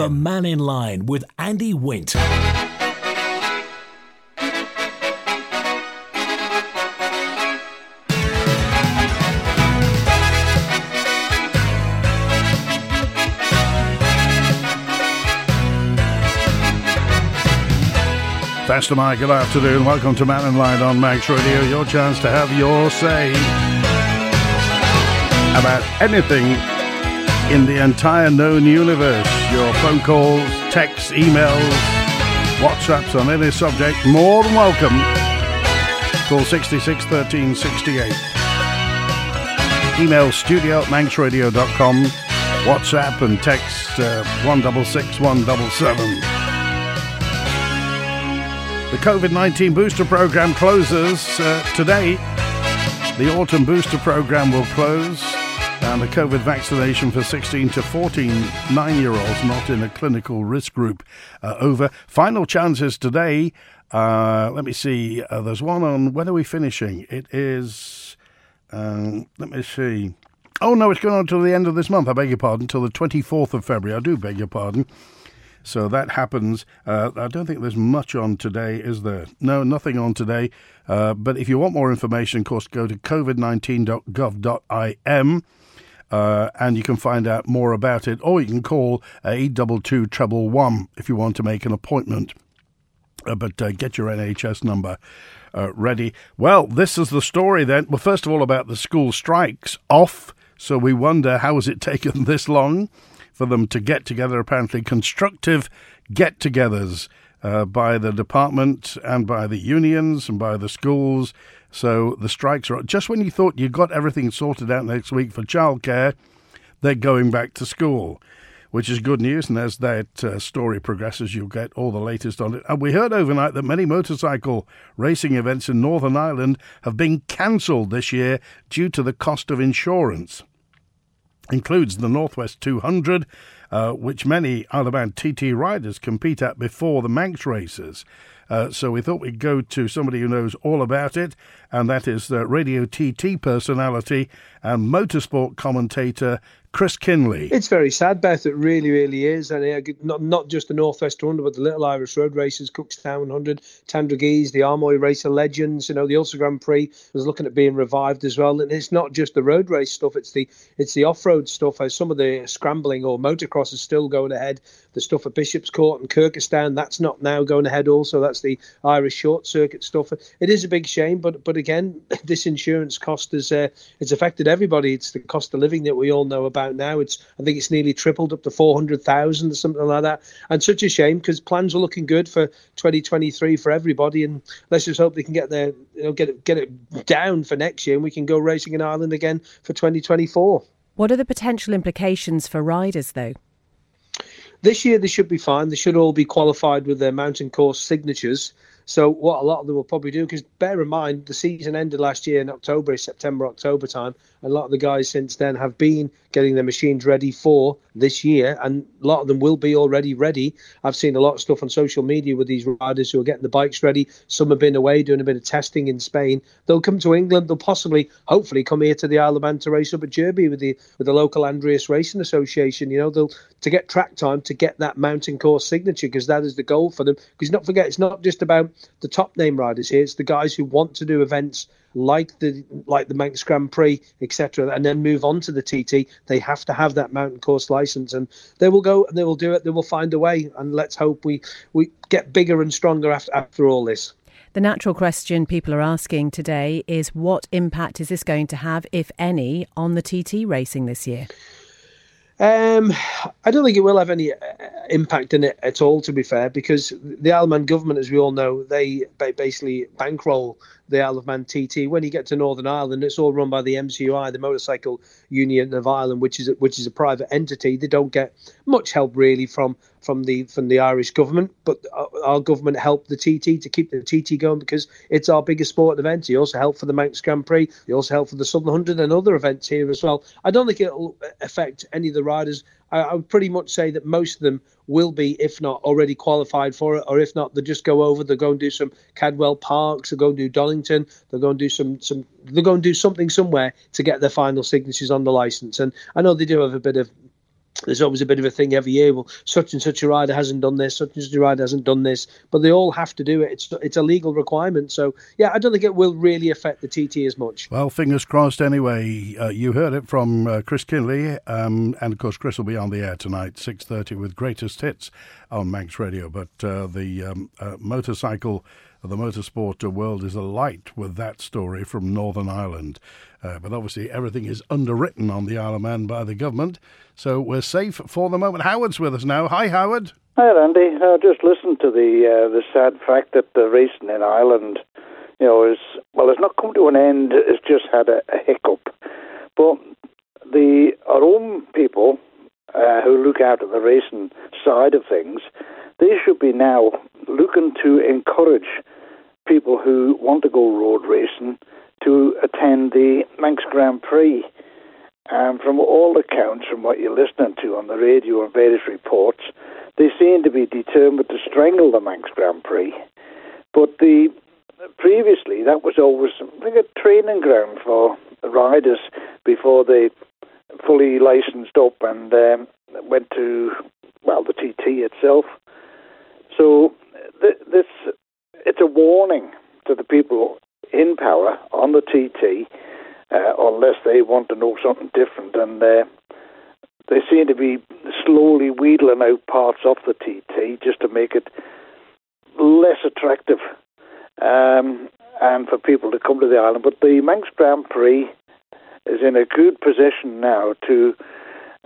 The Man in Line with Andy Wint. Pastor Mike, good afternoon. Welcome to Man in Line on Manx Radio. Your chance to have your say about anything in the entire known universe. Your phone calls, texts, emails, WhatsApps on any subject, more than welcome. Call 66 13 68. Email studio at manxradio.com. WhatsApp and text uh, 166 177. The COVID 19 booster program closes uh, today. The autumn booster program will close, and the COVID vaccination for 16 to 14 nine year olds not in a clinical risk group uh, over. Final chances today. Uh, let me see. Uh, there's one on. When are we finishing? It is. Um, let me see. Oh no, it's going on until the end of this month. I beg your pardon, till the 24th of February. I do beg your pardon. So that happens. Uh, I don't think there's much on today, is there? No, nothing on today. Uh, but if you want more information, of course, go to covid19.gov.im. Uh, and you can find out more about it, or you can call eight double two treble one if you want to make an appointment. Uh, but uh, get your NHS number uh, ready. Well, this is the story then. Well, first of all, about the school strikes off. So we wonder how has it taken this long? for them to get together, apparently constructive get togethers uh, by the department and by the unions and by the schools. So the strikes are just when you thought you got everything sorted out next week for childcare, they're going back to school, which is good news. And as that uh, story progresses, you'll get all the latest on it. And we heard overnight that many motorcycle racing events in Northern Ireland have been cancelled this year due to the cost of insurance includes the Northwest 200, uh, which many Isle of TT riders compete at before the Manx races. Uh, so we thought we'd go to somebody who knows all about it, and that is the Radio TT personality and motorsport commentator Chris Kinley. It's very sad, Beth. It really, really is. And uh, not not just the Northwest 100, but the Little Irish Road races, Cookstown 100, Tandragees, the Armoy Racer Legends. You know, the Ulster Grand Prix was looking at being revived as well. And it's not just the road race stuff; it's the it's the off road stuff. As some of the scrambling or motocross is still going ahead. The stuff at Bishop's Court and Kirkistown, that's not now going ahead. Also, that's the Irish short circuit stuff. It is a big shame, but but again, this insurance cost has uh, it's affected everybody. It's the cost of living that we all know about now. It's I think it's nearly tripled up to four hundred thousand or something like that. And such a shame because plans were looking good for 2023 for everybody. And let's just hope they can get there, you know, get it get it down for next year, and we can go racing in Ireland again for 2024. What are the potential implications for riders, though? This year they should be fine. They should all be qualified with their mountain course signatures. So what a lot of them will probably do, because bear in mind the season ended last year in October, September, October time, a lot of the guys since then have been getting their machines ready for this year, and a lot of them will be already ready. I've seen a lot of stuff on social media with these riders who are getting the bikes ready. Some have been away doing a bit of testing in Spain. They'll come to England. They'll possibly, hopefully, come here to the Isle of Man to race up at Jurby with the with the local Andreas Racing Association. You know, they'll to get track time to get that mountain course signature because that is the goal for them. Because not forget, it's not just about the top name riders here; it's the guys who want to do events like the like the Manx Grand Prix, etc., and then move on to the TT. They have to have that mountain course license, and they will go and they will do it. They will find a way, and let's hope we we get bigger and stronger after after all this. The natural question people are asking today is what impact is this going to have, if any, on the TT racing this year? Um, I don't think it will have any uh, impact in it at all, to be fair, because the Isle of Man government, as we all know, they basically bankroll the Isle of Man TT. When you get to Northern Ireland, it's all run by the MCUI, the Motorcycle Union of Ireland, which is a, which is a private entity. They don't get much help really from from the from the Irish government, but uh, our government helped the TT to keep the TT going because it's our biggest sporting event. He also helped for the Manx Grand Prix. He also helped for the Southern Hundred and other events here as well. I don't think it'll affect any of the riders. I, I would pretty much say that most of them will be, if not already qualified for it, or if not, they'll just go over. They'll go and do some Cadwell Parks. They'll go and do Donington. They'll go and do some some. They'll go and do something somewhere to get their final signatures on the license. And I know they do have a bit of there's always a bit of a thing every year. Well, such and such a rider hasn't done this, such and such a rider hasn't done this, but they all have to do it. It's it's a legal requirement. So yeah, I don't think it will really affect the TT as much. Well, fingers crossed. Anyway, uh, you heard it from uh, Chris Kinley, um, and of course Chris will be on the air tonight, six thirty, with greatest hits on Manx Radio. But uh, the um, uh, motorcycle the motorsport world is alight with that story from Northern Ireland. Uh, but obviously, everything is underwritten on the Isle of Man by the government, so we're safe for the moment. Howard's with us now. Hi, Howard. Hi, Andy. I just listened to the uh, the sad fact that the racing in Ireland, you know, is well, it's not come to an end. It's just had a, a hiccup. But the our own people uh, who look out at the racing side of things, they should be now looking to encourage people who want to go road racing to attend the Manx Grand Prix. And from all accounts, from what you're listening to on the radio and various reports, they seem to be determined to strangle the Manx Grand Prix. But the previously that was always a training ground for riders before they fully licensed up and um, went to well the TT itself. So th- this it's a warning to the people in power on the TT, uh, unless they want to know something different. And uh, they seem to be slowly wheedling out parts of the TT just to make it less attractive um, and for people to come to the island. But the Manx Grand Prix is in a good position now to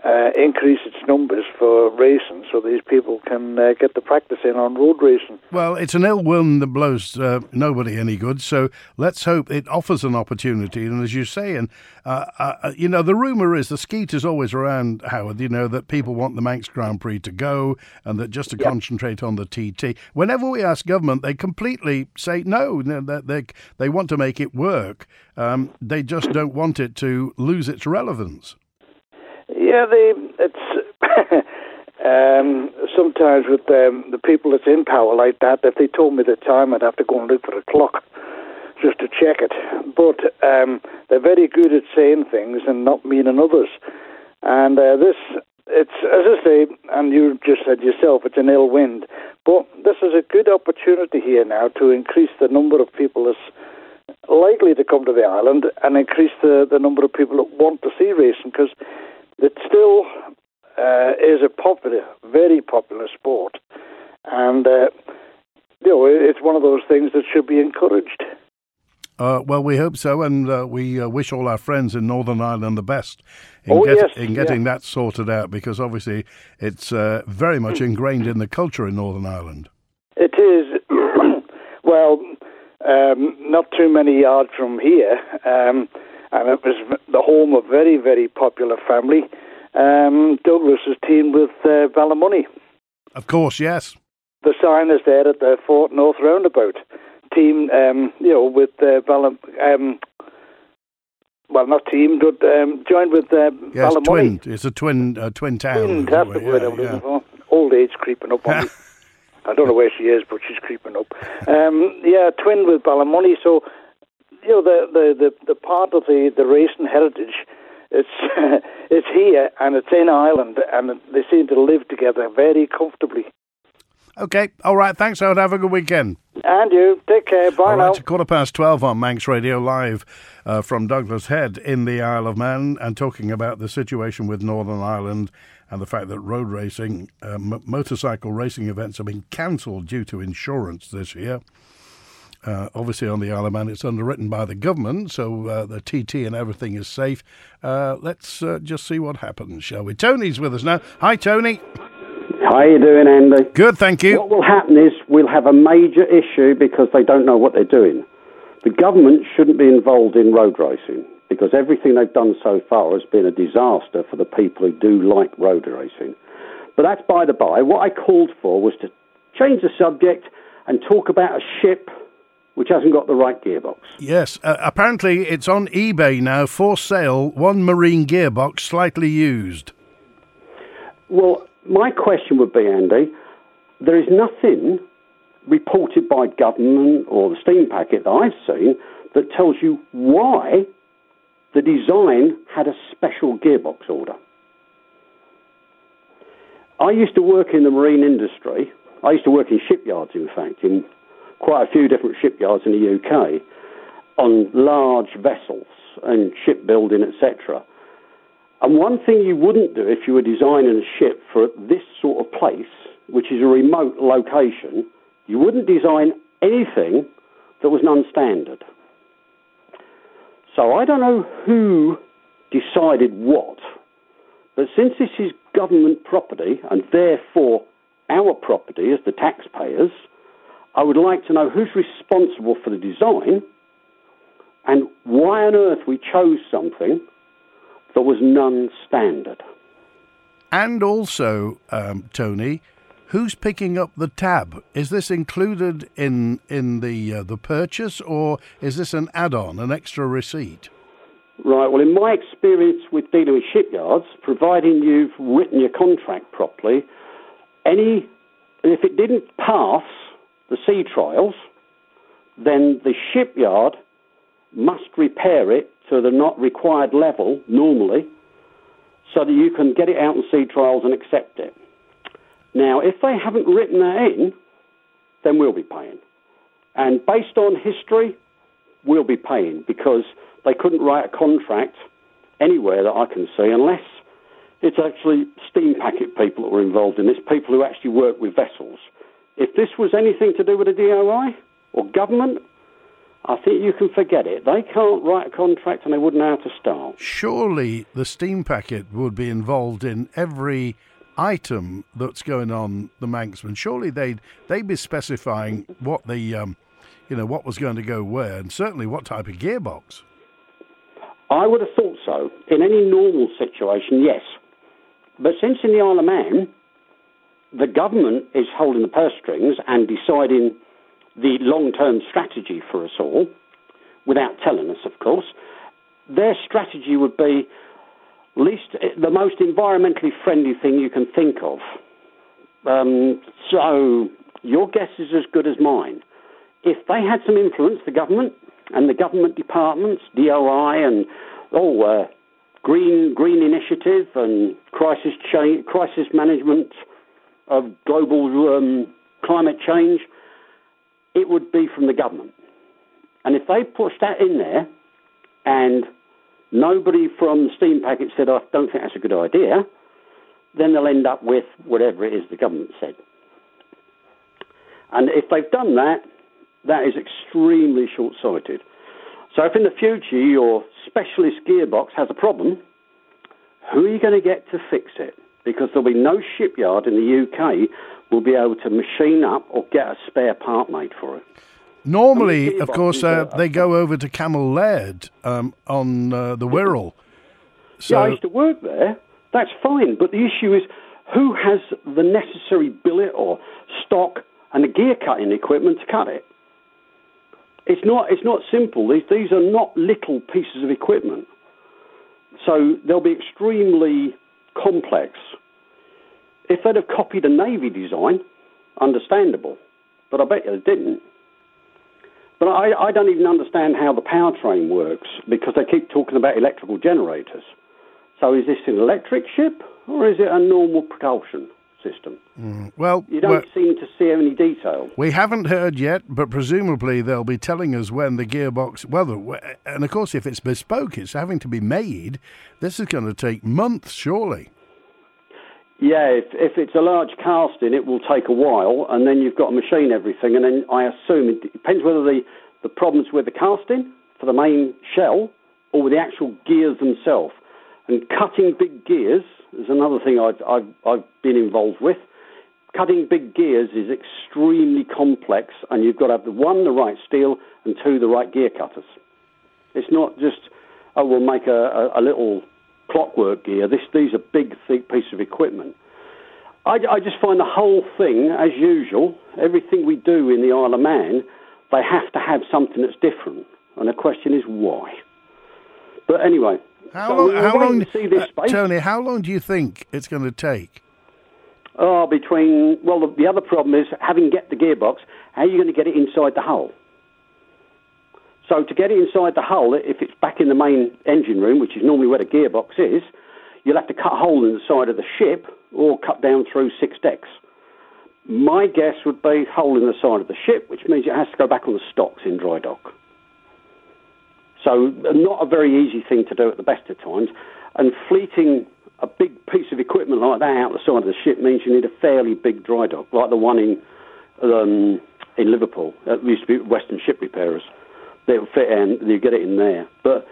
uh, increase its numbers for racing so these people can uh, get the practice in on road racing. Well, it's an ill wind that blows uh, nobody any good, so let's hope it offers an opportunity. And as you say, and uh, uh, you know, the rumour is the skeet is always around, Howard, you know, that people want the Manx Grand Prix to go and that just to yep. concentrate on the TT. Whenever we ask government, they completely say no, that they, they want to make it work. Um, they just don't want it to lose its relevance. Yeah, they, it's um, sometimes with um, the people that's in power like that. If they told me the time, I'd have to go and look for a clock just to check it. But um, they're very good at saying things and not meaning others. And uh, this, it's as I say, and you just said yourself, it's an ill wind. But this is a good opportunity here now to increase the number of people that's likely to come to the island and increase the, the number of people that want to see racing because it still uh, is a popular, very popular sport, and uh, you know it's one of those things that should be encouraged. Uh, well, we hope so, and uh, we uh, wish all our friends in Northern Ireland the best in, oh, get, yes, in getting yeah. that sorted out, because obviously it's uh, very much ingrained in the culture in Northern Ireland. It is. well, um, not too many yards from here. Um, and it was the home of a very, very popular family. Um, Douglas was teamed with uh, Ballymoney. Of course, yes. The sign is there at the Fort North Roundabout. Team, um, you know, with uh, um, well, not team, but um, joined with uh, yes, twin. It's a twin, uh, twin town. Twin, that's the word I'm looking for. Old age creeping up on me. I don't know where she is, but she's creeping up. Um, yeah, twin with Ballymoney. So you know the the the, the part of the the racing heritage. It's it's here and it's in Ireland, and they seem to live together very comfortably. Okay, all right. Thanks, Howard. Have a good weekend. And you take care. Bye all now. Right, quarter past twelve on Manx Radio live uh, from Douglas Head in the Isle of Man, and talking about the situation with Northern Ireland and the fact that road racing, uh, m- motorcycle racing events have been cancelled due to insurance this year. Uh, obviously, on the Isle of Man, it's underwritten by the government, so uh, the TT and everything is safe. Uh, let's uh, just see what happens, shall we? Tony's with us now. Hi, Tony. How you doing, Andy? Good, thank you. What will happen is we'll have a major issue because they don't know what they're doing. The government shouldn't be involved in road racing because everything they've done so far has been a disaster for the people who do like road racing. But that's by the by. What I called for was to change the subject and talk about a ship which hasn't got the right gearbox. Yes, uh, apparently it's on eBay now for sale. One marine gearbox, slightly used. Well, my question would be, Andy, there is nothing reported by government or the steam packet that I've seen that tells you why the design had a special gearbox order. I used to work in the marine industry. I used to work in shipyards, in fact, in quite a few different shipyards in the UK on large vessels and shipbuilding, etc. And one thing you wouldn't do if you were designing a ship for this sort of place, which is a remote location, you wouldn't design anything that was non-standard. So I don't know who decided what, but since this is government property and therefore our property as the taxpayers, I would like to know who's responsible for the design and why on earth we chose something that was non standard. And also, um, Tony, who's picking up the tab? Is this included in in the uh, the purchase, or is this an add-on, an extra receipt? Right. Well, in my experience with dealing with shipyards, providing you've written your contract properly, any if it didn't pass the sea trials, then the shipyard must repair it to the not required level normally, so that you can get it out in sea trials and accept it. Now, if they haven't written that in, then we'll be paying. And based on history, we'll be paying because they couldn't write a contract anywhere that I can see unless it's actually steam packet people that were involved in this, people who actually work with vessels. If this was anything to do with a DOI or government, I think you can forget it. They can't write a contract and they wouldn't know how to start. Surely the steam packet would be involved in every item that's going on the Manxman. Surely they'd they'd be specifying what the um, you know what was going to go where, and certainly what type of gearbox. I would have thought so. In any normal situation, yes. But since in the Isle of Man, the government is holding the purse strings and deciding the long term strategy for us all, without telling us, of course, their strategy would be least the most environmentally friendly thing you can think of. Um, so your guess is as good as mine. If they had some influence, the government and the government departments, DOI and oh, uh, green green initiative and crisis change, crisis management of global um, climate change, it would be from the government. And if they pushed that in there and nobody from Steam Packet said, I don't think that's a good idea, then they'll end up with whatever it is the government said. And if they've done that, that is extremely short sighted. So if in the future your specialist gearbox has a problem, who are you going to get to fix it? Because there'll be no shipyard in the UK will be able to machine up or get a spare part made for it. Normally, of course, uh, they go over to Cammell Laird um, on uh, the Wirral. So, yeah, I used to work there. That's fine, but the issue is who has the necessary billet or stock and the gear cutting equipment to cut it? It's not. It's not simple. These these are not little pieces of equipment, so they'll be extremely complex. If they'd have copied a navy design, understandable, but I bet you they didn't. But I, I don't even understand how the powertrain works because they keep talking about electrical generators. So is this an electric ship or is it a normal propulsion system? Mm. Well, you don't seem to see any detail. We haven't heard yet, but presumably they'll be telling us when the gearbox. Well, and of course, if it's bespoke, it's having to be made. This is going to take months, surely. Yeah, if, if it's a large casting, it will take a while, and then you've got to machine everything. And then I assume it depends whether the, the problem's with the casting for the main shell or with the actual gears themselves. And cutting big gears is another thing I've, I've, I've been involved with. Cutting big gears is extremely complex, and you've got to have one, the right steel, and two, the right gear cutters. It's not just, oh, we'll make a, a, a little clockwork gear. This, these are big, thick pieces of equipment. I, I just find the whole thing, as usual, everything we do in the Isle of Man, they have to have something that's different. And the question is why. But anyway, how so long? How long uh, Tony? How long do you think it's going to take? Oh, between well, the, the other problem is having get the gearbox. How are you going to get it inside the hull? So to get it inside the hull, if it's back in the main engine room, which is normally where the gearbox is, you'll have to cut a hole in the side of the ship or cut down through six decks. My guess would be hole in the side of the ship, which means it has to go back on the stocks in dry dock. So, not a very easy thing to do at the best of times. And fleeting a big piece of equipment like that out the side of the ship means you need a fairly big dry dock, like the one in um, in Liverpool. It used to be Western Ship Repairers. They'll fit in, you get it in there. But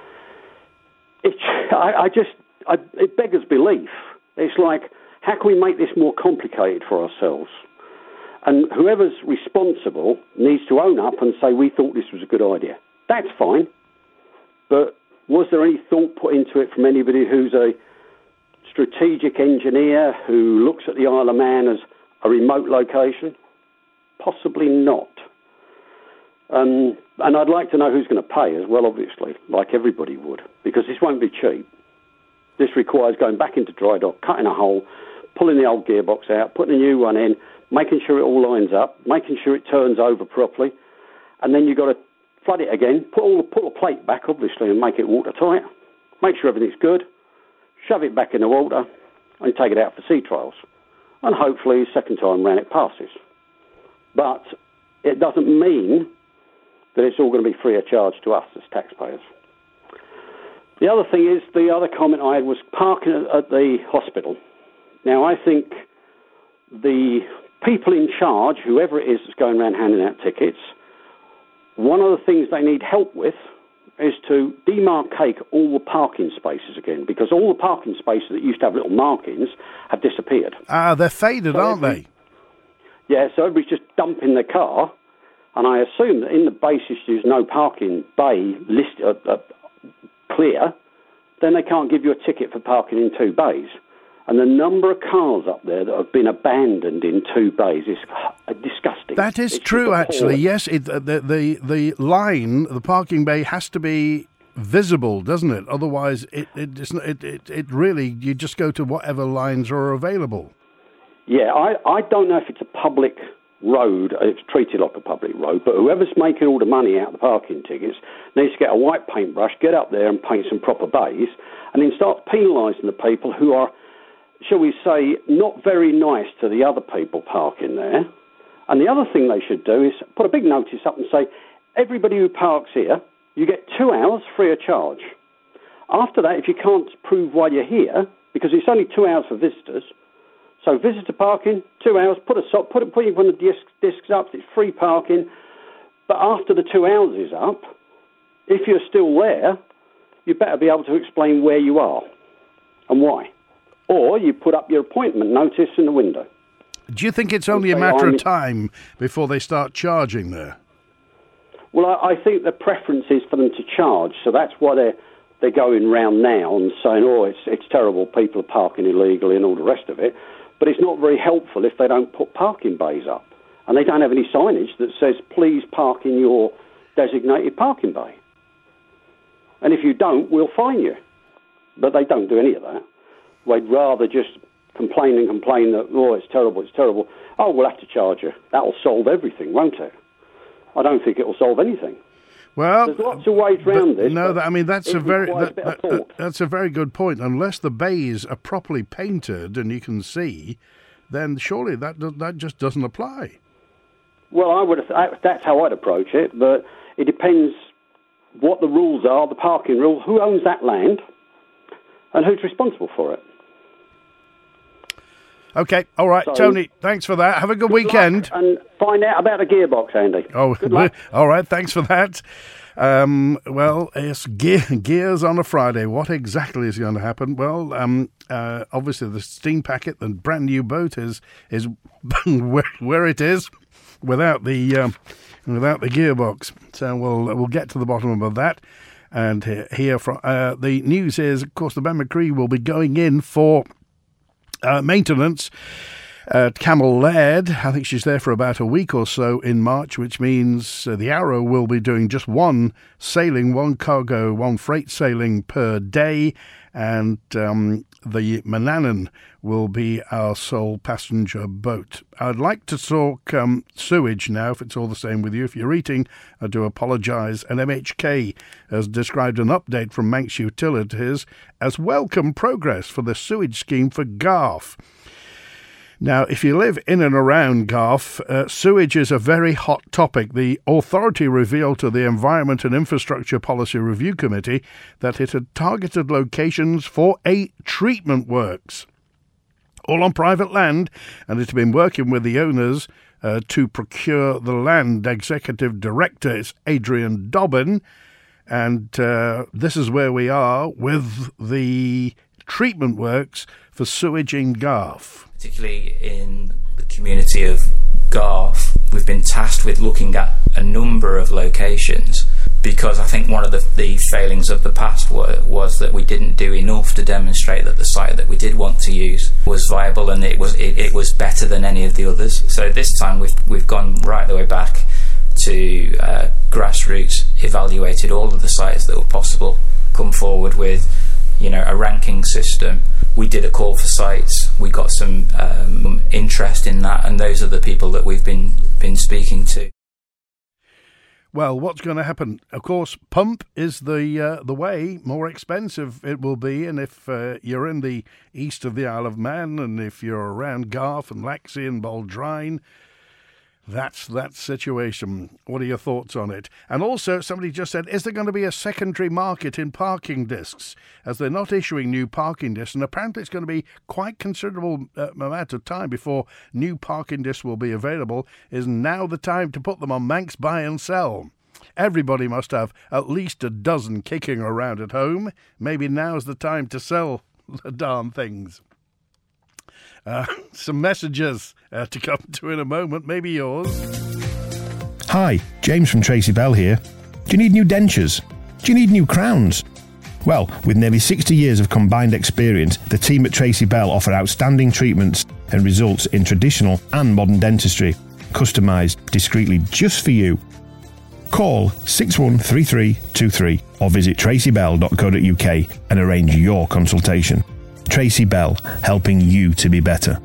it, I, I just, I, it beggars belief. It's like, how can we make this more complicated for ourselves? And whoever's responsible needs to own up and say, we thought this was a good idea. That's fine. But was there any thought put into it from anybody who's a strategic engineer who looks at the Isle of Man as a remote location? Possibly not. Um, and I'd like to know who's going to pay as well, obviously, like everybody would, because this won't be cheap. This requires going back into dry dock, cutting a hole, pulling the old gearbox out, putting a new one in, making sure it all lines up, making sure it turns over properly, and then you've got to flood it again, put all put a plate back, obviously, and make it watertight. Make sure everything's good, shove it back in the water, and take it out for sea trials. And hopefully, second time round it passes. But it doesn't mean that it's all going to be free of charge to us as taxpayers. The other thing is, the other comment I had was parking at the hospital. Now, I think the people in charge, whoever it is that's going around handing out tickets, one of the things they need help with is to demarcate all the parking spaces again, because all the parking spaces that used to have little markings have disappeared. Ah, they're faded, so aren't they? Yeah, so everybody's just dumping their car, and I assume that in the basis there's no parking bay list uh, uh, clear, then they can't give you a ticket for parking in two bays. And the number of cars up there that have been abandoned in two bays is disgusting. That is it's true, actually. Yes, it, the, the the line, the parking bay, has to be visible, doesn't it? Otherwise, it it, it, it, it really you just go to whatever lines are available. Yeah, I, I don't know if it's a public road, it's treated like a public road, but whoever's making all the money out of the parking tickets needs to get a white paintbrush, get up there and paint some proper bays, and then start penalising the people who are, shall we say, not very nice to the other people parking there. And the other thing they should do is put a big notice up and say, everybody who parks here, you get two hours free of charge. After that, if you can't prove why you're here, because it's only two hours for visitors, so visitor parking, two hours, put a put, put put when the disc, discs up, it's free parking. But after the two hours is up, if you're still there, you better be able to explain where you are and why. Or you put up your appointment notice in the window. Do you think it's only a matter of time before they start charging there? Well, I, I think the preference is for them to charge, so that's why they're they're going round now and saying, "Oh, it's it's terrible. People are parking illegally and all the rest of it." But it's not very helpful if they don't put parking bays up. And they don't have any signage that says, please park in your designated parking bay. And if you don't, we'll fine you. But they don't do any of that. They'd rather just complain and complain that, oh, it's terrible, it's terrible. Oh, we'll have to charge you. That'll solve everything, won't it? I don't think it will solve anything. Well, there's lots of ways around this. No, I mean that's a very that, a that, that's a very good point. Unless the bays are uh, properly painted and you can see, then surely that that just doesn't apply. Well, I would. That's how I'd approach it, but it depends what the rules are, the parking rules, who owns that land, and who's responsible for it. Okay, all right, so, Tony. Thanks for that. Have a good, good weekend. And find out about the gearbox, Andy. Oh, all right. Thanks for that. Um, well, yes, gear, gears on a Friday. What exactly is going to happen? Well, um, uh, obviously the steam packet, the brand new boat, is is where, where it is without the um, without the gearbox. So we'll we'll get to the bottom of that. And here, from uh, the news is, of course, the Ben-my-Chree will be going in for uh, maintenance at Cammell Laird. I think she's there for about a week or so in March, which means uh, the Arrow will be doing just one sailing, one cargo, one freight sailing per day, and um, the Manannan will be our sole passenger boat. I'd like to talk um, sewage now, if it's all the same with you. If you're eating, I do apologise. And MHK has described an update from Manx Utilities as welcome progress for the sewage scheme for Garff. Now, if you live in and around Garff, uh, sewage is a very hot topic. The authority revealed to the Environment and Infrastructure Policy Review Committee that it had targeted locations for a treatment works, all on private land, and it had been working with the owners uh, to procure the land. Executive Director is Adrian Dobbin, and uh, this is where we are with the treatment works for sewage in Garff particularly in the community of Garff, we've been tasked with looking at a number of locations because I think one of the, the failings of the past were, was that we didn't do enough to demonstrate that the site that we did want to use was viable and it was it, it was better than any of the others. So this time we've we've gone right the way back to uh, grassroots, evaluated all of the sites that were possible, come forward with you know a ranking system we did a call for sites. We got some um, interest in that, and those are the people that we've been been speaking to. Well, what's going to happen? Of course, pump is the uh, the way. More expensive it will be, and if uh, you're in the east of the Isle of Man, and if you're around Garff and Laxey and Baldrine, that's that situation. What are your thoughts on it? And also, somebody just said, is there going to be a secondary market in parking discs? As they're not issuing new parking discs, and apparently it's going to be quite considerable uh, amount of time before new parking discs will be available. Is now the time to put them on Manx Buy and Sell? Everybody must have at least a dozen kicking around at home. Maybe now's the time to sell the darn things. Uh, some messages uh, to come to in a moment, maybe yours. Hi, James from Tracy Bell here. Do you need new dentures? Do you need new crowns? Well, with nearly 60 years of combined experience, the team at Tracy Bell offer outstanding treatments and results in traditional and modern dentistry, customised discreetly just for you. Call 613323 or visit tracybell.co.uk and arrange your consultation. Tracy Bell, helping you to be better.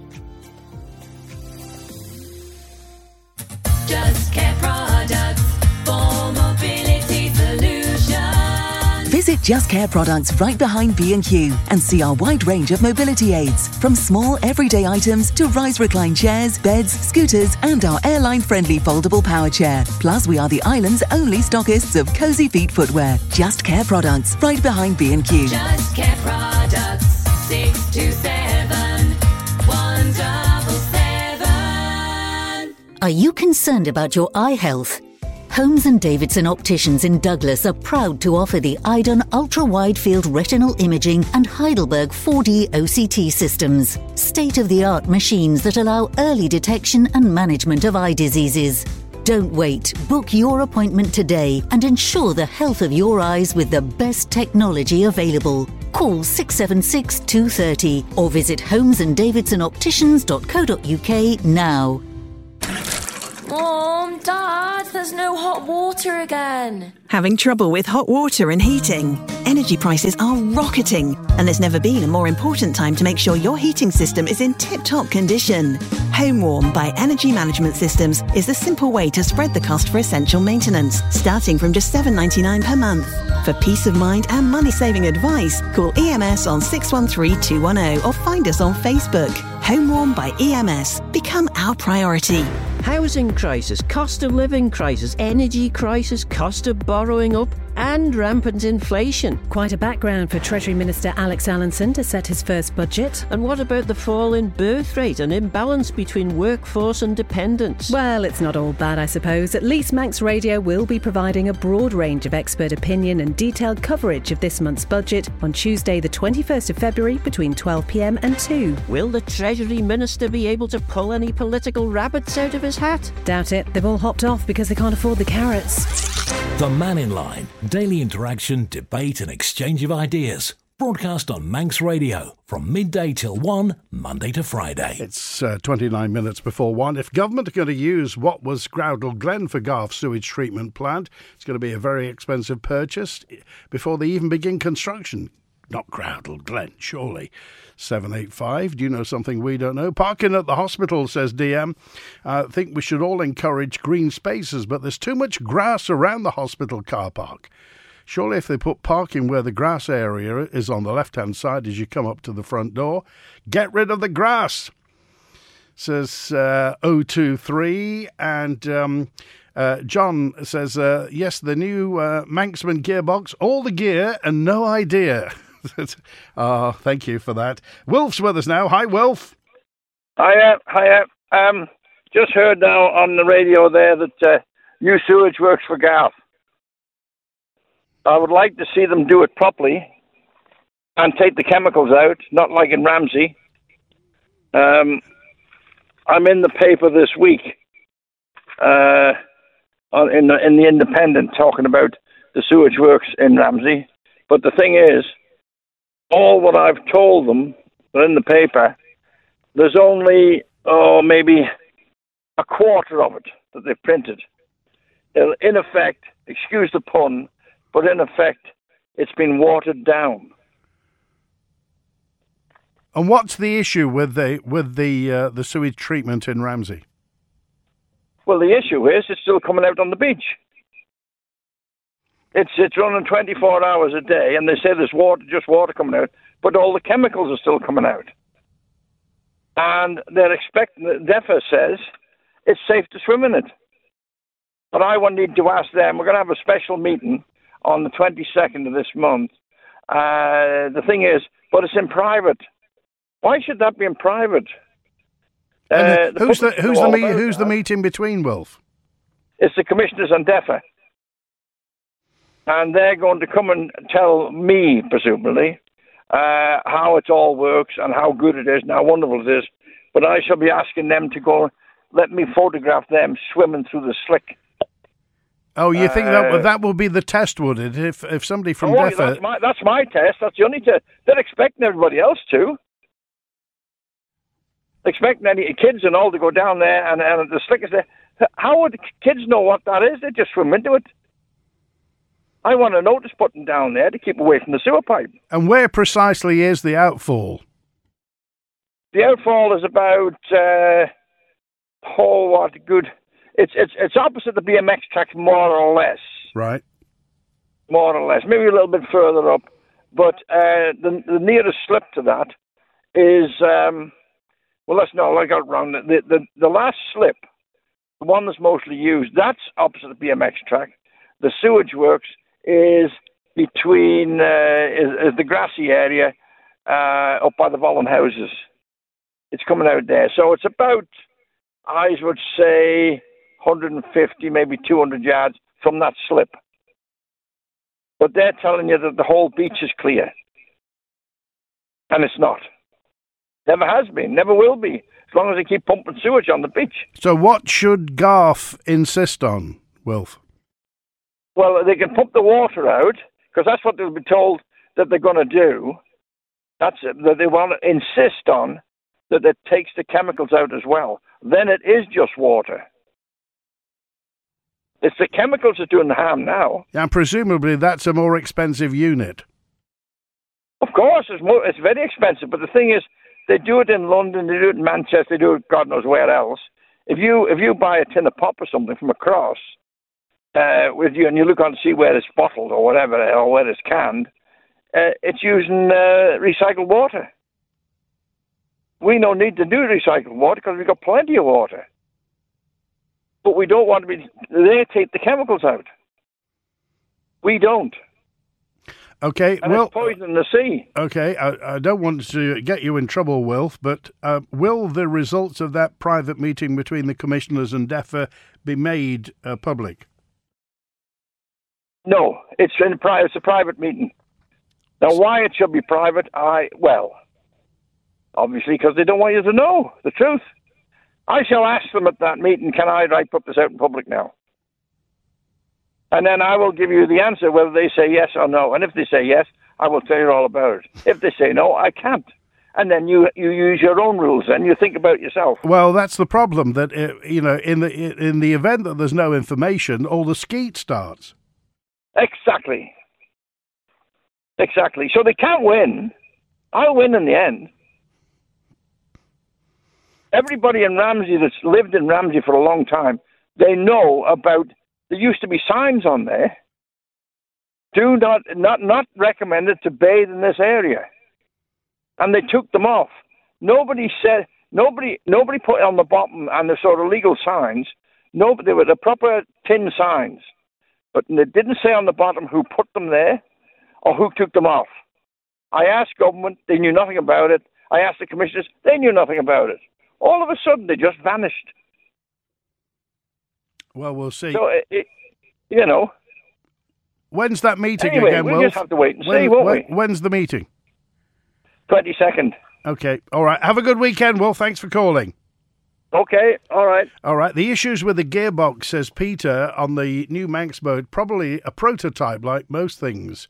Just Care Products for mobility solutions. Visit Just Care Products right behind B&Q and see our wide range of mobility aids, from small everyday items to rise recline chairs, beds, scooters, and our airline-friendly foldable power chair. Plus, we are the island's only stockists of cozy feet footwear. Just Care Products right behind B&Q. Just Care Products. Are you concerned about your eye health? Holmes and Davidson Opticians in Douglas are proud to offer the IDON ultra wide field retinal imaging and Heidelberg 4D OCT systems, state of the art machines that allow early detection and management of eye diseases. Don't wait. Book your appointment today and ensure the health of your eyes with the best technology available. Call 676 230 or visit holmesanddavidsonopticians.co.uk now. Mom, Dad, there's no hot water again. Having trouble with hot water and heating? Energy prices are rocketing, and there's never been a more important time to make sure your heating system is in tip top condition. Home Warm by Energy Management Systems is the simple way to spread the cost for essential maintenance, starting from just $7.99 per month. For peace of mind and money saving advice, call EMS on 613 210 or find us on Facebook. Home Warm by EMS. Become our priority. Housing crisis, cost of living crisis, energy crisis, cost of borrowing up, and rampant inflation. Quite a background for Treasury Minister Alex Allinson to set his first budget. And what about the fall in birth rate and imbalance between workforce and dependents? Well, it's not all bad, I suppose. At least Manx Radio will be providing a broad range of expert opinion and detailed coverage of this month's budget on Tuesday, the 21st of February, between 12pm and 2. Will the Treasury Minister be able to pull any political rabbits out of his hat? Doubt it. They've all hopped off because they can't afford the carrots. The Man in Line. Daily interaction, debate, and exchange of ideas. Broadcast on Manx Radio from midday till 1, Monday to Friday. It's uh, 29 minutes before 1. If government are going to use what was Groudle Glen for Garff sewage treatment plant, it's going to be a very expensive purchase before they even begin construction. Not Groudle Glen, surely. 785. Do you know something we don't know? Parking at the hospital, says DM. I think we should all encourage green spaces, but there's too much grass around the hospital car park. Surely, if they put parking where the grass area is on the left hand side as you come up to the front door, get rid of the grass. says uh, 023. And um, uh, John says, uh, yes, the new uh, Manxman gearbox, all the gear and no idea. Ah, thank you for that. Wolf's with us now. Hi, Wolf. Hiya, hiya. Um, just heard now on the radio there that uh, new sewage works for Garff. I would like to see them do it properly and take the chemicals out, not like in Ramsey. Um, I'm in the paper this week, uh, in the in the Independent, talking about the sewage works in Ramsey. But the thing is, all what I've told them in the paper, there's only oh maybe a quarter of it that they've printed. In effect, excuse the pun, but in effect, it's been watered down. And what's the issue with the with the uh, the sewage treatment in Ramsey? Well, the issue is it's still coming out on the beach. It's it's running 24 hours a day, and they say there's water, just water coming out, but all the chemicals are still coming out. And they're expecting. DEFA says it's safe to swim in it. But I will need to ask them. We're going to have a special meeting on the 22nd of this month. Uh, the thing is, but it's in private. Why should that be in private? Uh, who's the who's the me- who's the meeting between Wolf? It's the commissioners and DEFA. And they're going to come and tell me, presumably, uh, how it all works and how good it is and how wonderful it is. But I shall be asking them to go, let me photograph them swimming through the slick. Oh, you think that Uh, that will be the test, would it? If if somebody from oh, that's, my, that's my test. That's the only test. They're expecting everybody else to. Expecting any kids and all to go down there and, and the slick is there. How would the kids know what that is? They just swim into it. I want a notice button down there to keep away from the sewer pipe. and where precisely is the outfall? The outfall is about uh, oh what good. It's it's it's opposite the BMX track more or less, Right. more or less, maybe a little bit further up. But uh, the the nearest slip to that is um, well, let's no, I got wrong. The, the the last slip, the one that's mostly used, that's opposite the BMX track. The sewage works is between uh, is, is the grassy area uh, up by the Vollan houses. It's coming out there, so it's about I would say 150, maybe 200 yards from that slip. But they're telling you that the whole beach is clear, and it's not. Never has been, never will be, as long as they keep pumping sewage on the beach. So what should Garff insist on, Wolf? Well, they can pump the water out because that's what they'll be told that they're going to do. That's it, that they want to insist on that it takes the chemicals out as well. Then it is just water. It's the chemicals that are doing the harm now. And presumably that's a more expensive unit. Of course, it's more, it's very expensive. But the thing is, they do it in London, they do it in Manchester, they do it God knows where else. If you if you buy a tin of pop or something from across uh, with you, and you look on to see where it's bottled or whatever, or where it's canned, uh, it's using uh, recycled water. We don't need to do recycled water because we've got plenty of water. But we don't want to be. They take the chemicals out. We don't. Okay, And well, it's poisoning the sea. okay. I, I don't want to get you in trouble, Wolf, but uh, will the results of that private meeting between the commissioners and DEFA be made uh, public? No, it's in pri- it's a private meeting. Now, why it should be private, I well, obviously because they don't want you to know the truth. I shall ask them at that meeting, can I put this out in public now? And then I will give you the answer whether they say yes or no. And if they say yes, I will tell you all about it. If they say no, I can't. And then you you use your own rules and you think about yourself. Well, that's the problem. That uh, you know, in the in the event that there's no information, all the skeet starts. Exactly. Exactly. So they can't win. I'll win in the end. Everybody in Ramsey that's lived in Ramsey for a long time, they know about. There used to be signs on there. Do not not not recommended to bathe in this area, and they took them off. Nobody said Nobody, nobody put on the bottom and the sort of legal signs. No, they were the proper tin signs, but they didn't say on the bottom who put them there or who took them off. I asked government, they knew nothing about it. I asked the commissioners, they knew nothing about it. All of a sudden, they just vanished. Well, we'll see. So, it, it, you know, When's that meeting Anyway, again, we'll Wilf? just have to wait and When- see, won't when- we? When's the meeting? 22nd. Okay. All right. Have a good weekend, Will. Thanks for calling. Okay. All right. All right. The issues with the gearbox, says Peter, on the new Manxman, probably a prototype like most things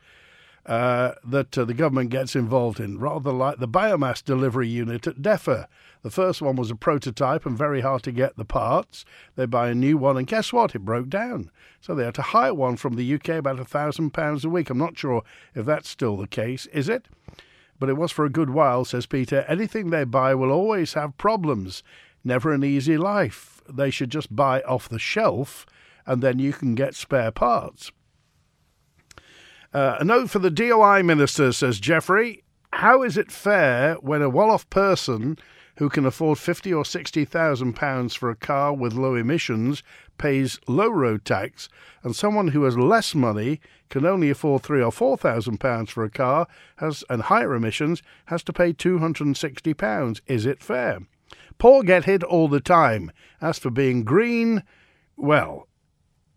uh, that uh, the government gets involved in, rather like the biomass delivery unit at DEFA. The first one was a prototype and very hard to get the parts. They buy a new one, and guess what? It broke down. So they had to hire one from the UK about a thousand pounds a week. I'm not sure if that's still the case, is it? But it was for a good while, says Peter. Anything they buy will always have problems. Never an easy life. They should just buy off the shelf and then you can get spare parts. Uh, a note for the DOI minister, says Jeffrey. How is it fair when a well off person who can afford fifty or sixty thousand pounds for a car with low emissions pays low road tax, and someone who has less money can only afford three or four thousand pounds for a car has and higher emissions has to pay two hundred and sixty pounds? Is it fair? Poor get hit all the time. As for being green, well,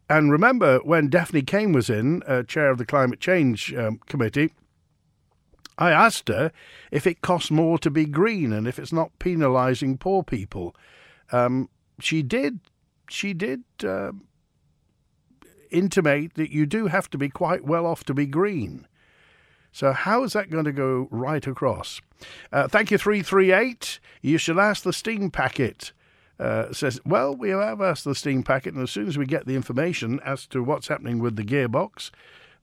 and remember when Daphne Caine was in, uh, chair of the Climate Change um, Committee, I asked her if it costs more to be green and if it's not penalising poor people. Um, she did. She did uh, intimate that you do have to be quite well off to be green. So how is that going to go right across? Uh, thank you, three three eight. You should ask the steam packet. Uh, says, well, we have asked the steam packet, and as soon as we get the information as to what's happening with the gearbox,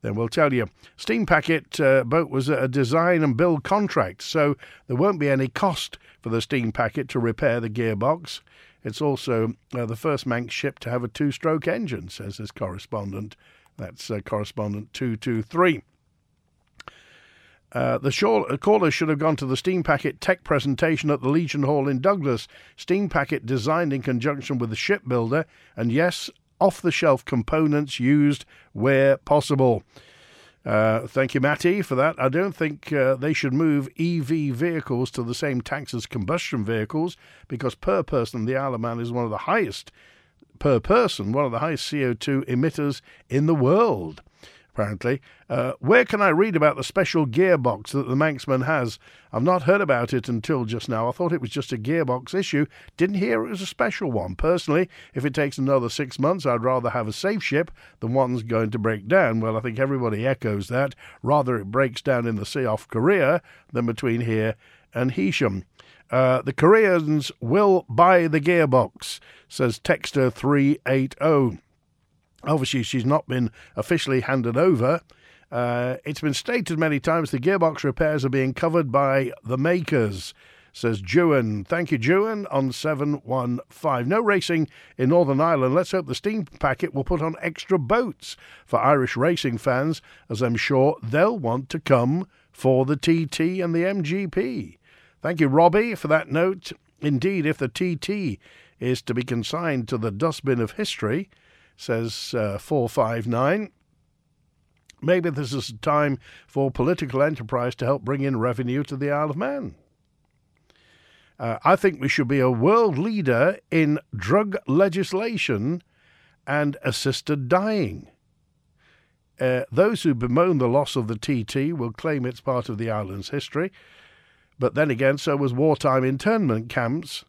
then we'll tell you. Steam Packet uh, boat was a design and build contract, so there won't be any cost for the Steam Packet to repair the gearbox. It's also uh, the first Manx ship to have a two stroke engine, says this correspondent. That's uh, correspondent 223. Uh, the uh, caller should have gone to the Steam Packet tech presentation at the Legion Hall in Douglas. Steam Packet designed in conjunction with the shipbuilder, and yes, off the shelf components used where possible. Uh, thank you, Matty, for that. I don't think uh, they should move EV vehicles to the same tax as combustion vehicles because per person, the Isle of Man is one of the highest, per person, one of the highest CO2 emitters in the world apparently. Uh, where can I read about the special gearbox that the Manxman has? I've not heard about it until just now. I thought it was just a gearbox issue. Didn't hear it was a special one. Personally, if it takes another six months, I'd rather have a safe ship than one's going to break down. Well, I think everybody echoes that. Rather, it breaks down in the sea off Korea than between here and Heysham. Uh, the Koreans will buy the gearbox, says Texter 380. Obviously, she's not been officially handed over. Uh, it's been stated many times the gearbox repairs are being covered by the makers, says Jewan. Thank you, Jewan, on 715. No racing in Northern Ireland. Let's hope the steam packet will put on extra boats for Irish racing fans, as I'm sure they'll want to come for the TT and the MGP. Thank you, Robbie, for that note. Indeed, if the TT is to be consigned to the dustbin of history, says uh, 459. Maybe this is a time for political enterprise to help bring in revenue to the Isle of Man. Uh, I think we should be a world leader in drug legislation and assisted dying. Uh, those who bemoan the loss of the TT will claim it's part of the island's history, but then again, so was wartime internment camps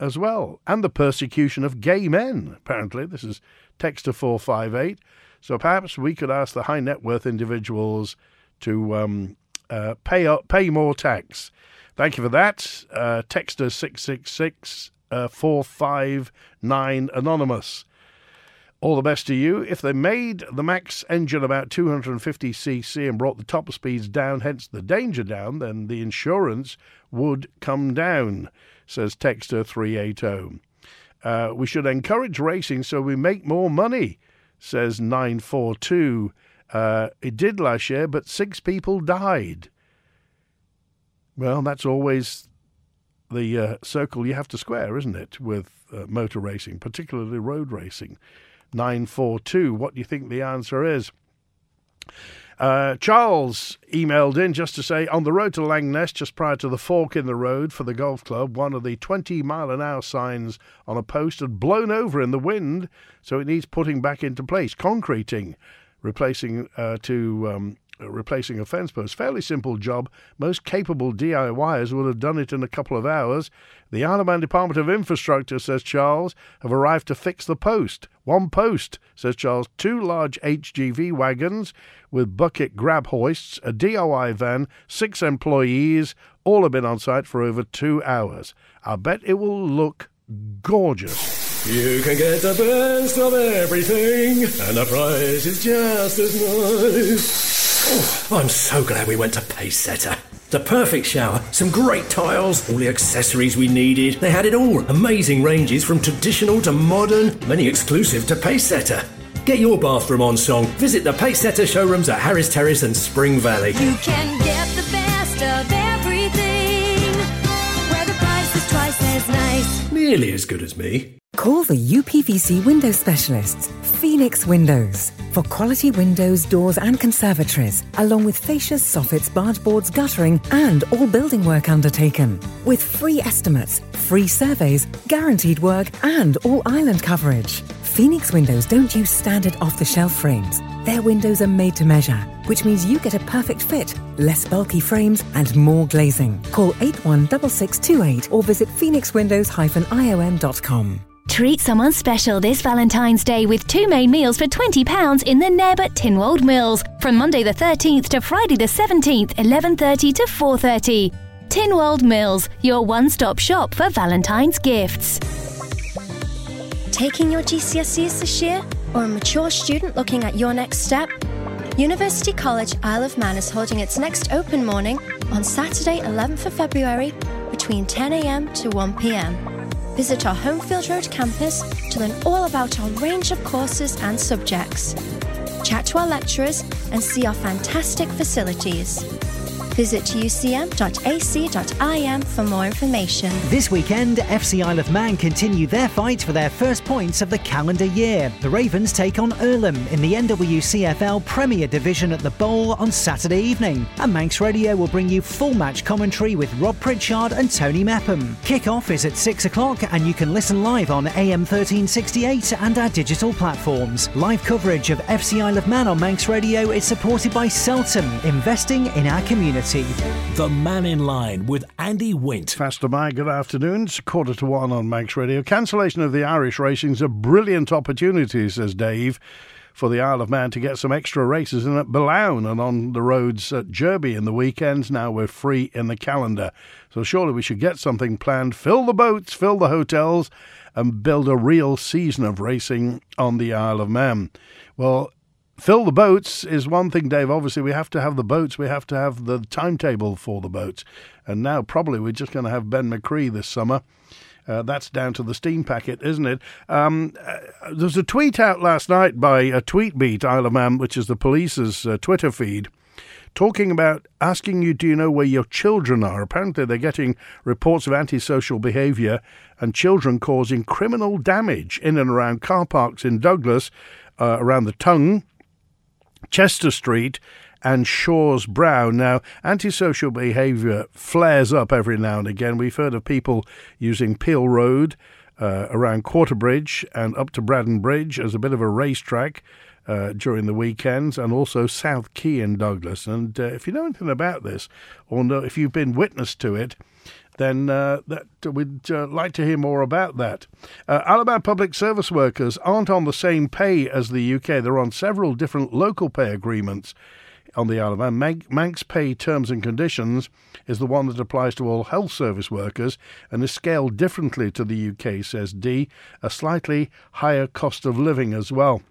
as well, and the persecution of gay men. Apparently, this is text to 458. So perhaps we could ask the high net worth individuals to um, uh, pay up, pay more tax. Thank you for that. Uh, texter 666 uh, 459 Anonymous. All the best to you. If they made the max engine about 250cc and brought the top speeds down, hence the danger down, then the insurance would come down, says Texter 380. Uh, we should encourage racing so we make more money, says 942. Uh, it did last year, but six people died. Well, that's always the uh, circle you have to square, isn't it, with uh, motor racing, particularly road racing. 942. What do you think the answer is? Uh, Charles emailed in just to say on the road to Langness, just prior to the fork in the road for the golf club, one of the 20 mile an hour signs on a post had blown over in the wind, so it needs putting back into place, concreting, replacing uh, to um, Uh, replacing a fence post. Fairly simple job. Most capable DIYers would have done it in a couple of hours. The Isle of Man Department of Infrastructure, says Charles, have arrived to fix the post. One post, says Charles. Two large HGV wagons with bucket grab hoists, a DIY van, six employees. All have been on site for over two hours. I bet it will look gorgeous. You can get the best of everything, and the price is just as nice. Oh, I'm so glad we went to Pace Setter. The perfect shower, some great tiles, all the accessories we needed. They had it all. Amazing ranges from traditional to modern, many exclusive to Pace Setter. Get your bathroom on song. Visit the Pace Setter showrooms at Harris Terrace and Spring Valley. You can get the best of everything, where the price is twice as nice. Nearly as good as me. Call the UPVC window specialists, Phoenix Windows, for quality windows, doors, and conservatories, along with fascias, soffits, barge boards, guttering, and all building work undertaken. With free estimates, free surveys, guaranteed work, and all island coverage. Phoenix Windows don't use standard off the shelf frames. Their windows are made to measure, which means you get a perfect fit, less bulky frames, and more glazing. Call 816628 or visit phoenixwindows-iom.com. Treat someone special this Valentine's Day with two main meals for £20 in the Neb at Tynwald Mills from Monday the 13th to Friday the 17th, 11.30 to 4.30. Tynwald Mills, your one-stop shop for Valentine's gifts. Taking your GCSEs this year, or a mature student looking at your next step? University College Isle of Man is holding its next open morning on Saturday, 11th of February, between 10am to 1pm. Visit our Homefield Road campus to learn all about our range of courses and subjects. Chat to our lecturers and see our fantastic facilities. Visit ucm.ac.im for more information. This weekend, FC Isle of Man continue their fight for their first points of the calendar year. The Ravens take on Irlam in the NWCFL Premier Division at the Bowl on Saturday evening. And Manx Radio will bring you full match commentary with Rob Pritchard and Tony Mepham. Kick-off is at 6 o'clock and you can listen live on AM 1368 and our digital platforms. Live coverage of FC Isle of Man on Manx Radio is supported by Celton, investing in our community. The Mannin Line with Andy Wint. Faster by, good afternoon. It's quarter to one on Manx Radio. Cancellation of the Irish racing's a brilliant opportunity, says Dave, for the Isle of Man to get some extra races in at Billown and on the roads at Jurby in the weekends. Now we're free in the calendar. So surely we should get something planned, fill the boats, fill the hotels, and build a real season of racing on the Isle of Man. Well, Fill the boats is one thing, Dave. Obviously, we have to have the boats. We have to have the timetable for the boats. And now, probably, we're just going to have Ben-my-Chree this summer. Uh, that's down to the steam packet, isn't it? Um, uh, there's a tweet out last night by a Tweetbeat Isle of Man, which is the police's uh, Twitter feed, talking about asking you, do you know where your children are? Apparently, they're getting reports of antisocial behaviour and children causing criminal damage in and around car parks in Douglas, uh, around the tongue. Chester Street and Shaw's Brow. Now, antisocial behaviour flares up every now and again. We've heard of people using Peel Road uh, around Quarterbridge and up to Braddan Bridge as a bit of a racetrack. Uh, during the weekends, and also South Quay in Douglas. And uh, if you know anything about this, or know if you've been witness to it, then uh, that we'd uh, like to hear more about that. Uh, Alabama public service workers aren't on the same pay as the UK. They're on several different local pay agreements on the Isle of Man. Manx, Manx pay terms and conditions is the one that applies to all health service workers and is scaled differently to the UK, says D, a slightly higher cost of living as well.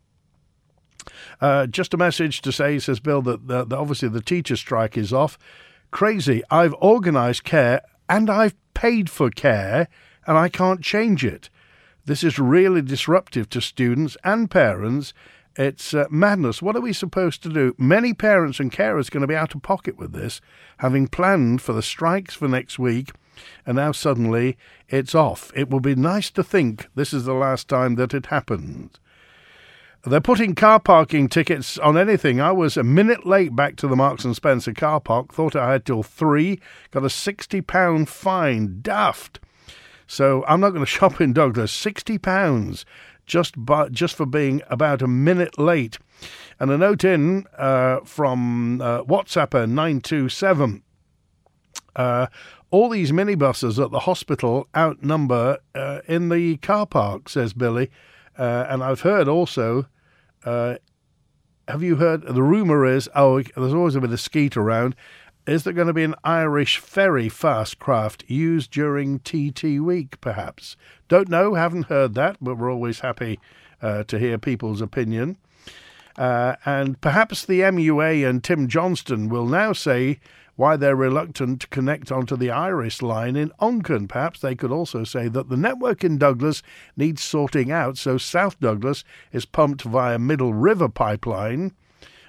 Uh, just a message to say, says Bill, that, that, that obviously the teacher strike is off. Crazy. I've organised care and I've paid for care and I can't change it. This is really disruptive to students and parents. It's uh, madness. What are we supposed to do? Many parents and carers are going to be out of pocket with this, having planned for the strikes for next week and now suddenly it's off. It will be nice to think this is the last time that it happened. They're putting car parking tickets on anything. I was a minute late back to the Marks and Spencer car park. Thought I had till three. Got a sixty pound fine. Daft. So I'm not going to shop in Douglas. Sixty pounds just by, just for being about a minute late. And a note in uh, from uh, WhatsApper nine two seven. Uh, all these minibuses at the hospital outnumber uh, in the car park, says Billy. Uh, and I've heard also, uh, have you heard? The rumour is, oh, there's always a bit of skeet around. Is there going to be an Irish ferry fast craft used during TT week, perhaps? Don't know, haven't heard that, but we're always happy uh, to hear people's opinion. Uh, and perhaps the MUA and Tim Johnston will now say why they're reluctant to connect onto the Iris line in Onchan. Perhaps they could also say that the network in Douglas needs sorting out, so South Douglas is pumped via Middle River Pipeline,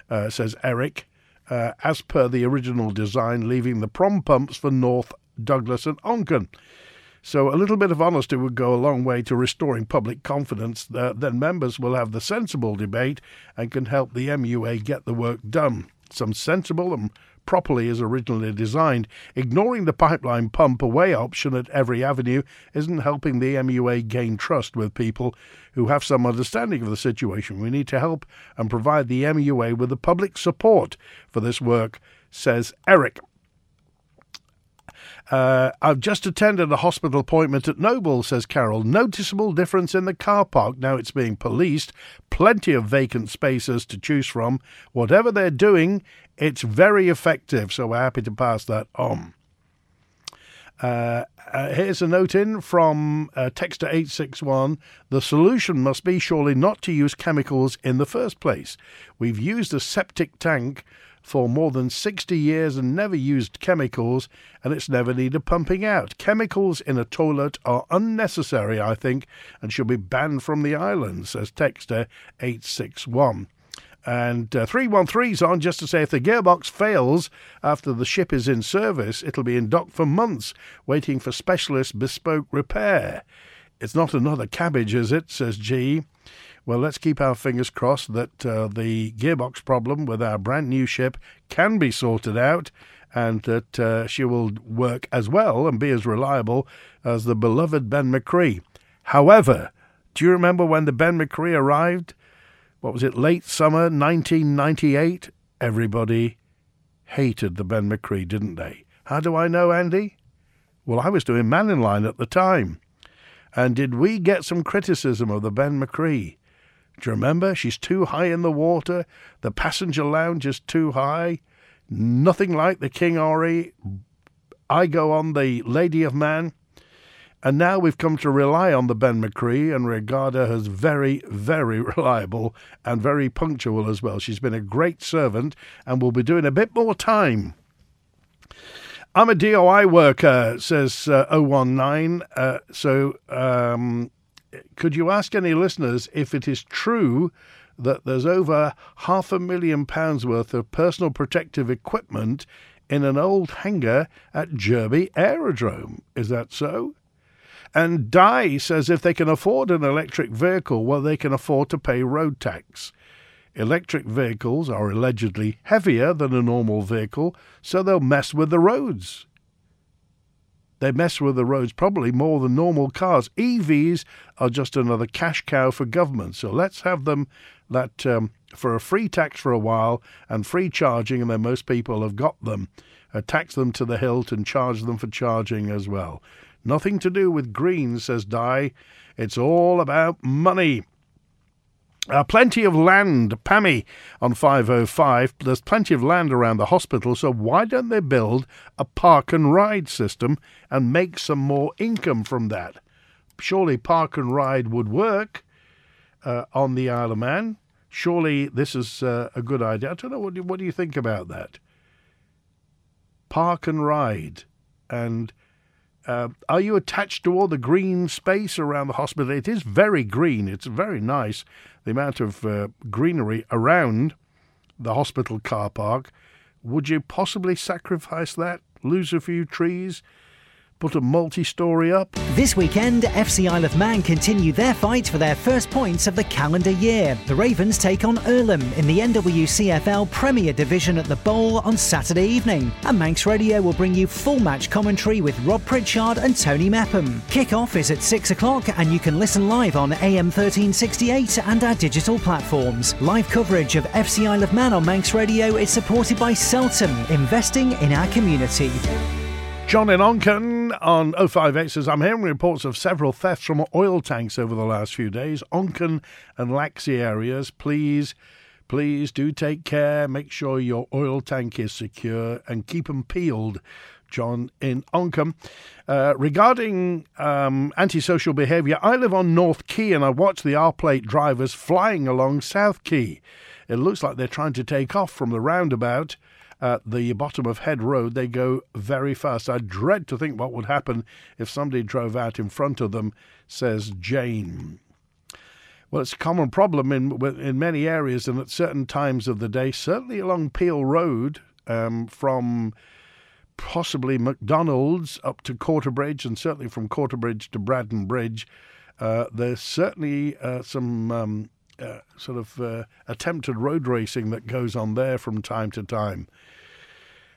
uh, says Eric, uh, as per the original design, leaving the prom pumps for North Douglas and Onchan. So a little bit of honesty would go a long way to restoring public confidence. Uh, then members will have the sensible debate and can help the MUA get the work done. Some sensible and properly as originally designed. Ignoring the pipeline pump away option at every avenue isn't helping the MUA gain trust with people who have some understanding of the situation. We need to help and provide the MUA with the public support for this work, says Eric. Uh, I've just attended a hospital appointment at Noble, says Carol. Noticeable difference in the car park. Now it's being policed. Plenty of vacant spaces to choose from. Whatever they're doing, it's very effective. So we're happy to pass that on. Uh, uh, here's a note in from uh, Texter 861. The solution must be surely not to use chemicals in the first place. We've used a septic tank for more than 60 years and never used chemicals, and it's never needed pumping out. Chemicals in a toilet are unnecessary, I think, and should be banned from the island, says Texter 861. And uh, 313's on just to say if the gearbox fails after the ship is in service, it'll be in dock for months, waiting for specialist bespoke repair. It's not another cabbage, is it? says G. Well, let's keep our fingers crossed that uh, the gearbox problem with our brand new ship can be sorted out and that uh, she will work as well and be as reliable as the beloved Ben-my-Chree. However, do you remember when the Ben-my-Chree arrived? What was it, late summer 1998? Everybody hated the Ben-my-Chree, didn't they? How do I know, Andy? Well, I was doing Mannin Line at the time. And did we get some criticism of the Ben-my-Chree? Do you remember? She's too high in the water. The passenger lounge is too high. Nothing like the King Orry. I go on the Lady of Man. And now we've come to rely on the Ben-my-Chree and regard her as very, very reliable and very punctual as well. She's been a great servant and will be doing a bit more time. I'm a DOI worker, says uh, 019. Uh, so um, could you ask any listeners if it is true that there's over half a million pounds worth of personal protective equipment in an old hangar at Jurby Aerodrome? Is that so? And Di says if they can afford an electric vehicle, well, they can afford to pay road tax. Electric vehicles are allegedly heavier than a normal vehicle, so they'll mess with the roads. They mess with the roads probably more than normal cars. EVs are just another cash cow for government, so let's have them that um, for a free tax for a while and free charging, and then most people have got them. Uh, tax them to the hilt and charge them for charging as well. Nothing to do with green, says Di. It's all about money. Uh, plenty of land, Pammy on 505. There's plenty of land around the hospital, so why don't they build a park and ride system and make some more income from that? Surely park and ride would work uh, on the Isle of Man. Surely this is uh, a good idea. I don't know. What do, what do you think about that? Park and ride. And uh, are you attached to all the green space around the hospital? It is very green. It's very nice. The amount of uh, greenery around the hospital car park. Would you possibly sacrifice that? Lose a few trees? Put a multi-story up? This weekend, FC Isle of Man continue their fight for their first points of the calendar year. The Ravens take on Irlam in the NWCFL Premier Division at the Bowl on Saturday evening. And Manx Radio will bring you full match commentary with Rob Pritchard and Tony Mepham. Kick-off is at 6 o'clock and you can listen live on AM 1368 and our digital platforms. Live coverage of FC Isle of Man on Manx Radio is supported by Celton, investing in our community. John in Onchan on 058 says, I'm hearing reports of several thefts from oil tanks over the last few days. Onchan and Laxey areas, please, please do take care. Make sure your oil tank is secure and keep them peeled. John in Onchan. Uh, regarding um, antisocial behaviour, I live on North Quay and I watch the R plate drivers flying along South Quay. It looks like they're trying to take off from the roundabout at the bottom of Head Road. They go very fast. I dread to think what would happen if somebody drove out in front of them, says Jane. Well, it's a common problem in in many areas and at certain times of the day. Certainly along Peel Road, um, from possibly McDonald's up to Quarterbridge, and certainly from Quarterbridge to Braddan Bridge. Uh, there's certainly uh, some um, uh, sort of uh, attempted road racing that goes on there from time to time.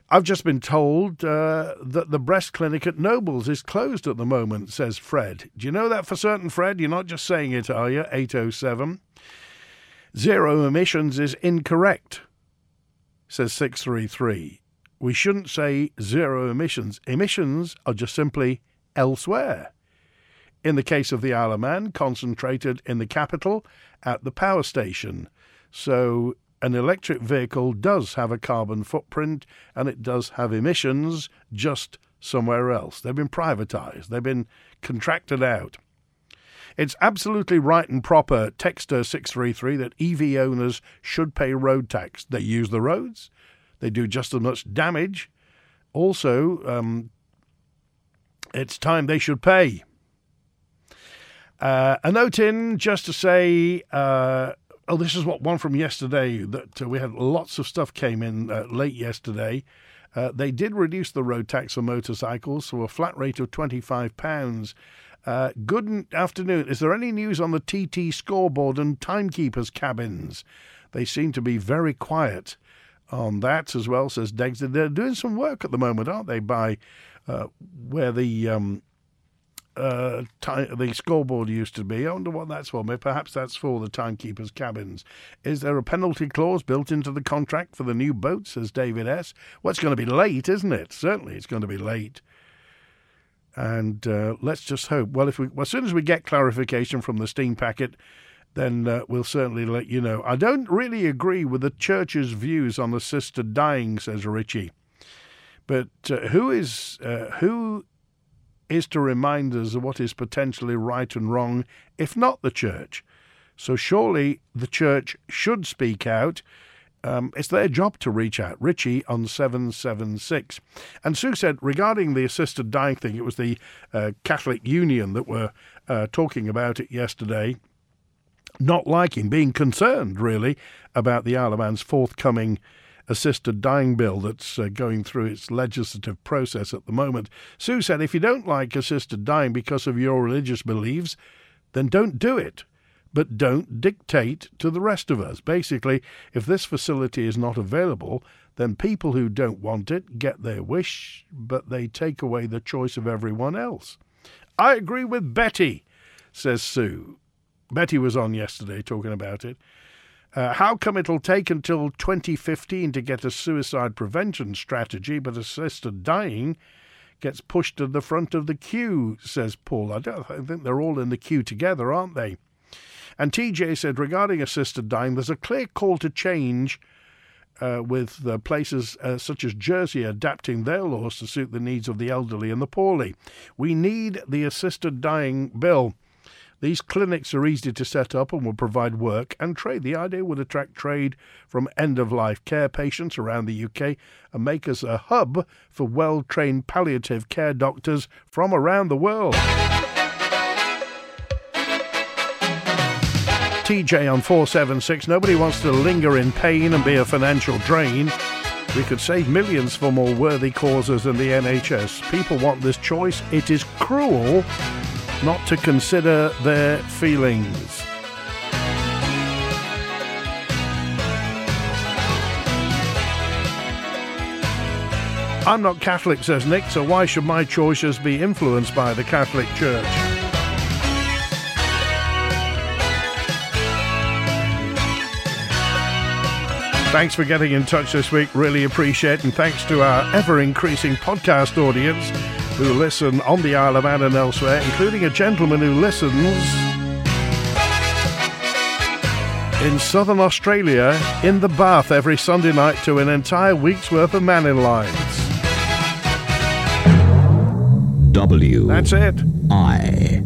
I've just been told uh, that the breast clinic at Nobles is closed at the moment, says Fred. Do you know that for certain, Fred? You're not just saying it, are you? 807. Zero emissions is incorrect, says 633. We shouldn't say zero emissions. Emissions are just simply elsewhere. In the case of the Isle of Man, concentrated in the capital at the power station. So an electric vehicle does have a carbon footprint and it does have emissions just somewhere else. They've been privatized, they've been contracted out. It's absolutely right and proper, Texter 633, that EV owners should pay road tax. They use the roads, they do just as much damage. Also, um, it's time they should pay. Uh, a note in just to say, uh, oh, this is what one from yesterday that uh, we had lots of stuff came in uh, late yesterday. Uh, they did reduce the road tax for motorcycles to a flat rate of £25. Uh, good afternoon. Is there any news on the TT scoreboard and timekeepers cabins? They seem to be very quiet on that as well, says Dexter. They're doing some work at the moment, aren't they, by where the um, uh, the scoreboard used to be. I wonder what that's for. Maybe perhaps that's for the timekeepers' cabins. Is there a penalty clause built into the contract for the new boat? Says David S. Well, it's going to be late, isn't it? Certainly, it's going to be late. And uh, let's just hope. Well, if we, well, as soon as we get clarification from the steam packet, then uh, we'll certainly let you know. I don't really agree with the church's views on assisted dying, says Richie. But uh, who is uh, who is to remind us of what is potentially right and wrong, if not the church. So surely the church should speak out. Um, it's their job to reach out. Richie on 776. And Sue said regarding the assisted dying thing, it was the uh, Catholic Union that were uh, talking about it yesterday, not liking, being concerned really about the Isle of Man's forthcoming assisted dying bill that's uh, going through its legislative process at the moment. Sue said, if you don't like assisted dying because of your religious beliefs, then don't do it. But don't dictate to the rest of us. Basically, if this facility is not available, then people who don't want it get their wish, but they take away the choice of everyone else. I agree with Betty, says Sue. Betty was on yesterday talking about it. Uh, how come it'll take until 2015 to get a suicide prevention strategy, but assisted dying gets pushed to the front of the queue, says Paul. I, don't, I think they're all in the queue together, aren't they? And TJ said regarding assisted dying, there's a clear call to change uh, with uh, places uh, such as Jersey adapting their laws to suit the needs of the elderly and the poorly. We need the assisted dying bill. These clinics are easy to set up and will provide work and trade. The idea would attract trade from end of life care patients around the UK and make us a hub for well trained palliative care doctors from around the world. TJ on 476. Nobody wants to linger in pain and be a financial drain. We could save millions for more worthy causes than the NHS. People want this choice. It is cruel not to consider their feelings. I'm not Catholic, says Nick, so why should my choices be influenced by the Catholic Church? Thanks for getting in touch this week. Really appreciate it. and thanks to our ever increasing podcast audience who listen on the Isle of Man and elsewhere, including a gentleman who listens in southern Australia in the bath every Sunday night to an entire week's worth of Mannin Lines. W. That's it. I.